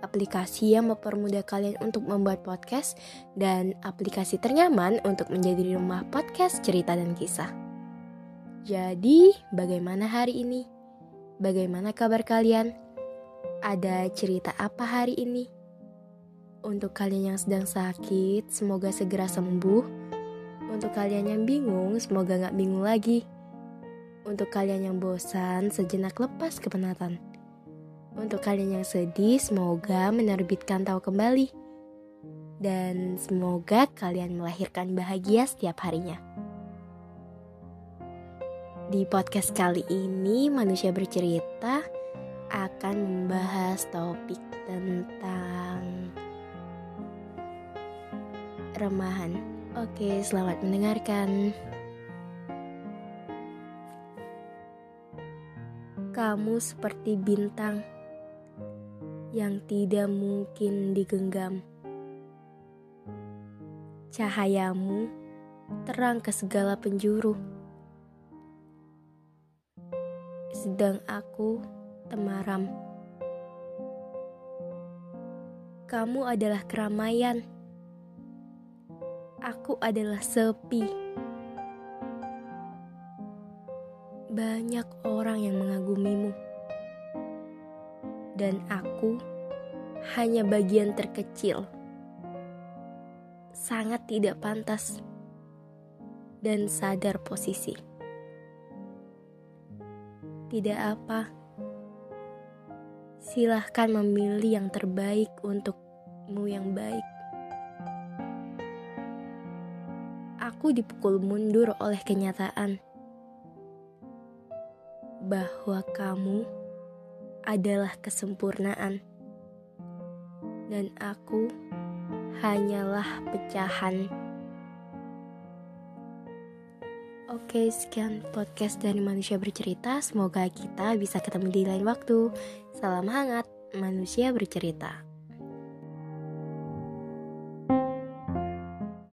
aplikasi yang mempermudah kalian untuk membuat podcast, dan aplikasi ternyaman untuk menjadi rumah podcast cerita dan kisah. Jadi, bagaimana hari ini? Bagaimana kabar kalian? Ada cerita apa hari ini? Untuk kalian yang sedang sakit, semoga segera sembuh. Untuk kalian yang bingung, semoga gak bingung lagi. Untuk kalian yang bosan, sejenak lepas kepenatan. Untuk kalian yang sedih, semoga menerbitkan tahu kembali. Dan semoga kalian melahirkan bahagia setiap harinya. Di podcast kali ini, manusia bercerita akan membahas topik tentang remahan. Oke, selamat mendengarkan. Kamu seperti bintang yang tidak mungkin digenggam. Cahayamu terang ke segala penjuru, sedang aku temaram. Kamu adalah keramaian, aku adalah sepi. Banyak orang yang mengagumimu dan aku hanya bagian terkecil. Sangat tidak pantas dan sadar posisi. Tidak apa, silahkan memilih yang terbaik untukmu yang baik. Aku dipukul mundur oleh kenyataan bahwa kamu adalah kesempurnaan, dan aku hanyalah pecahan. Oke, sekian podcast dari Manusia Bercerita. Semoga kita bisa ketemu di lain waktu. Salam hangat, Manusia Bercerita.